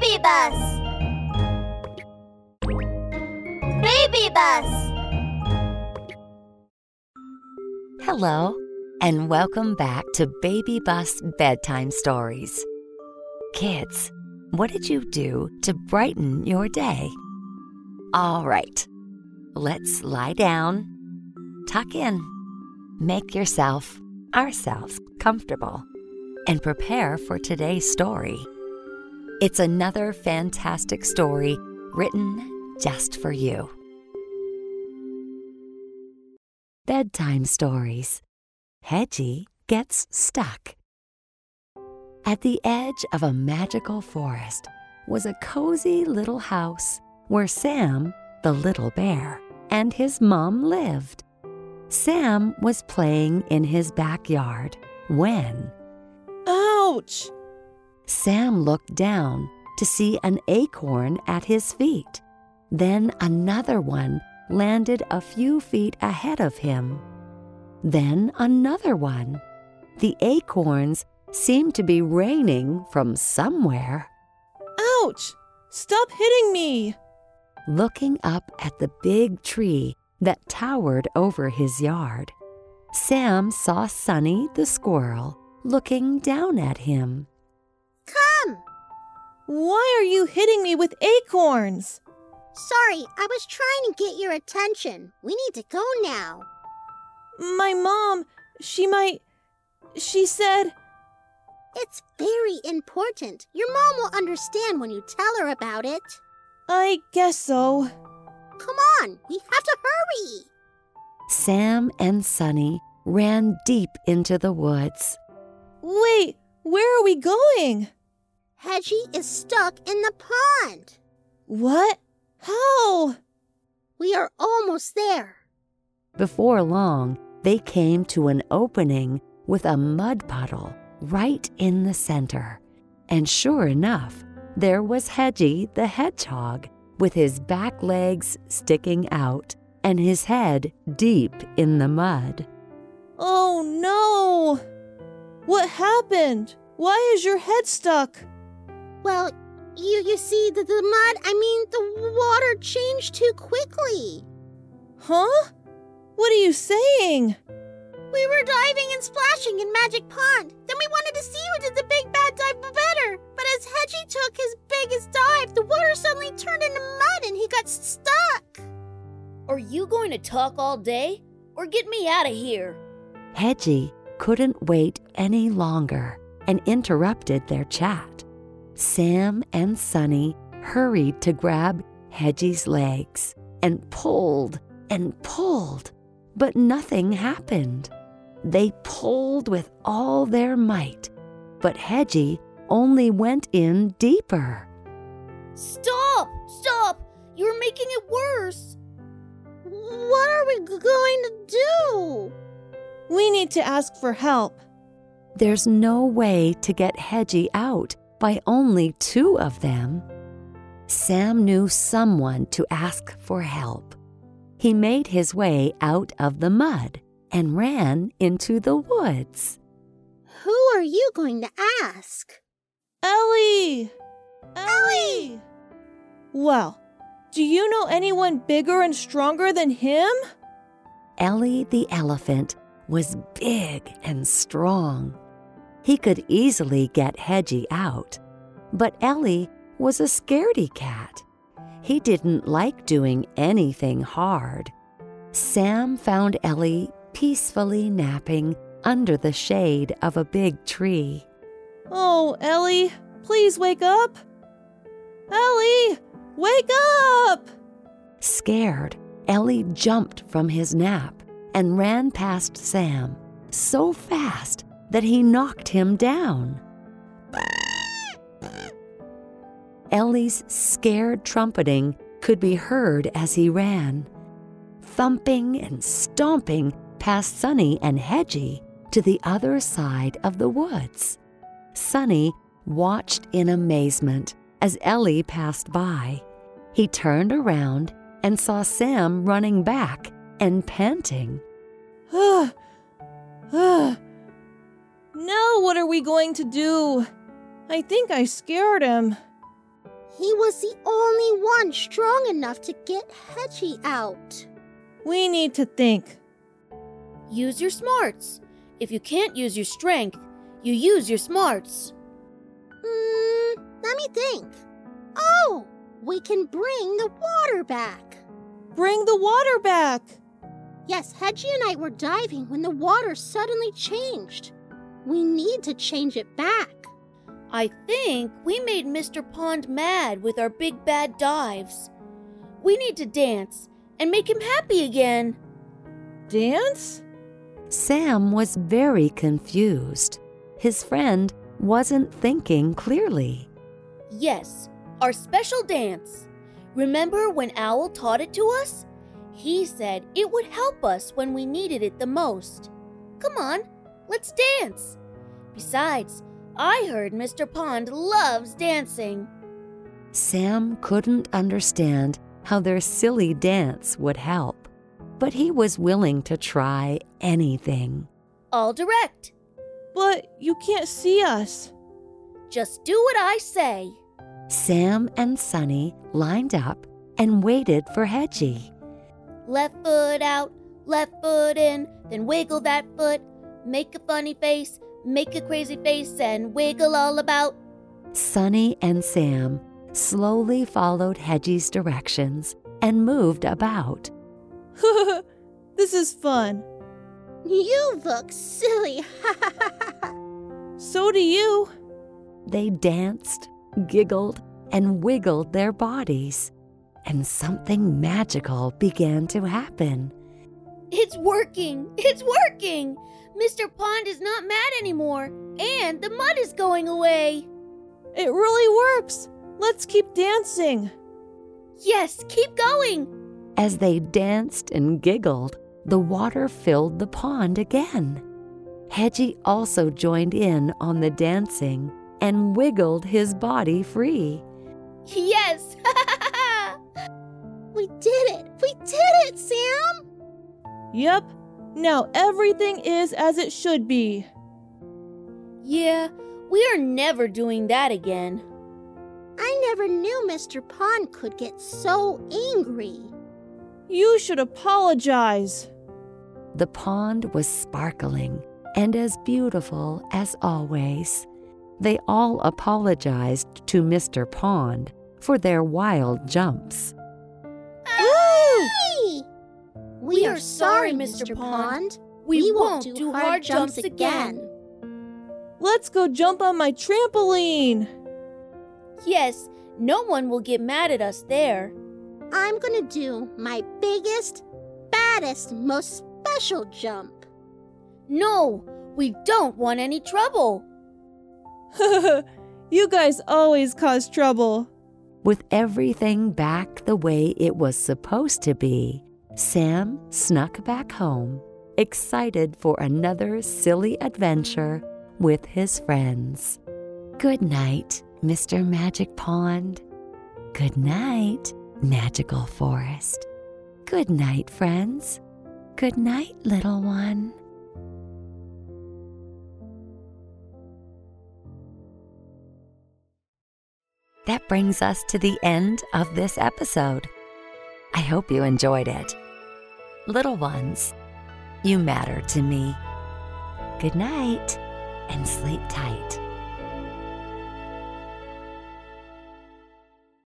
Baby Bus! Baby Bus! Hello, and welcome back to Baby Bus Bedtime Stories. Kids, what did you do to brighten your day? All right, let's lie down, tuck in, make yourself, ourselves, comfortable, and prepare for today's story. It's another fantastic story written just for you. Bedtime Stories Hedgy Gets Stuck. At the edge of a magical forest was a cozy little house where Sam, the little bear, and his mom lived. Sam was playing in his backyard when Ouch! Sam looked down to see an acorn at his feet. Then another one landed a few feet ahead of him. Then another one. The acorns seemed to be raining from somewhere. Ouch! Stop hitting me! Looking up at the big tree that towered over his yard, Sam saw Sunny the squirrel looking down at him. Come! Why are you hitting me with acorns? Sorry, I was trying to get your attention. We need to go now. My mom, she might. She said. It's very important. Your mom will understand when you tell her about it. I guess so. Come on, we have to hurry. Sam and Sunny ran deep into the woods. Wait, where are we going? Hedgy is stuck in the pond. What? How? We are almost there. Before long, they came to an opening with a mud puddle right in the center. And sure enough, there was Hedgy the hedgehog with his back legs sticking out and his head deep in the mud. Oh no! What happened? Why is your head stuck? Well, you you see the, the mud, I mean the water changed too quickly. Huh? What are you saying? We were diving and splashing in Magic Pond. Then we wanted to see who did the big bad dive better. But as Hedgy took his biggest dive, the water suddenly turned into mud and he got stuck. Are you going to talk all day? Or get me out of here? Hedgy couldn't wait any longer and interrupted their chat. Sam and Sunny hurried to grab Hedgy's legs and pulled and pulled, but nothing happened. They pulled with all their might, but Hedgy only went in deeper. Stop! Stop! You're making it worse! What are we going to do? We need to ask for help. There's no way to get Hedgy out by only two of them. Sam knew someone to ask for help. He made his way out of the mud and ran into the woods. Who are you going to ask? Ellie! Ellie! Well, do you know anyone bigger and stronger than him? Ellie the elephant was big and strong. He could easily get Hedgy out, but Ellie was a scaredy cat. He didn't like doing anything hard. Sam found Ellie peacefully napping under the shade of a big tree. Oh, Ellie, please wake up. Ellie, wake up! Scared, Ellie jumped from his nap and ran past Sam so fast that he knocked him down. Ellie's scared trumpeting could be heard as he ran, thumping and stomping past Sunny and Hedgy to the other side of the woods. Sunny watched in amazement as Ellie passed by. He turned around and saw Sam running back and panting. now, what are we going to do? I think I scared him. He was the only one strong enough to get Hedgy out. We need to think. Use your smarts. If you can't use your strength, you use your smarts. Hmm, let me think. Oh, we can bring the water back. Bring the water back. Yes, Hedgy and I were diving when the water suddenly changed. We need to change it back. I think we made Mr. Pond mad with our big bad dives. We need to dance and make him happy again. Dance? Sam was very confused. His friend wasn't thinking clearly. Yes, our special dance. Remember when Owl taught it to us? He said it would help us when we needed it the most. Come on, let's dance. Besides, I heard Mr. Pond loves dancing. Sam couldn't understand how their silly dance would help, but he was willing to try anything. All direct. But you can't see us. Just do what I say. Sam and Sunny lined up and waited for Hedgy. Left foot out, left foot in, then wiggle that foot. Make a funny face, make a crazy face, and wiggle all about. Sunny and Sam slowly followed Hedgy's directions and moved about. this is fun. You look silly. So do you. They danced, giggled, and wiggled their bodies, and something magical began to happen. It's working! It's working! Mr. Pond is not mad anymore, and the mud is going away. It really works. Let's keep dancing. Yes, keep going. As they danced and giggled, the water filled the pond again. Hedgy also joined in on the dancing and wiggled his body free. Yes! we did it! We did it, Sam! Yep. Now everything is as it should be. yeah, we are never doing that again. I never knew Mr. Pond could get so angry. You should apologize. The pond was sparkling and as beautiful as always. They all apologized to Mr. Pond for their wild jumps. Hey! We are sorry, Mr. Pond. We, won't, do hard jumps again. Let's go jump on my trampoline. Yes, no one will get mad at us there. I'm gonna do my biggest, baddest, most special jump. No, we don't want any trouble. you guys always cause trouble. With everything back the way it was supposed to be, Sam snuck back home, excited for another silly adventure with his friends. Good night, Mr. Magic Pond. Good night, Magical Forest. Good night, friends. Good night, little one. That brings us to the end of this episode. I hope you enjoyed it. Little ones, you matter to me. Good night and sleep tight.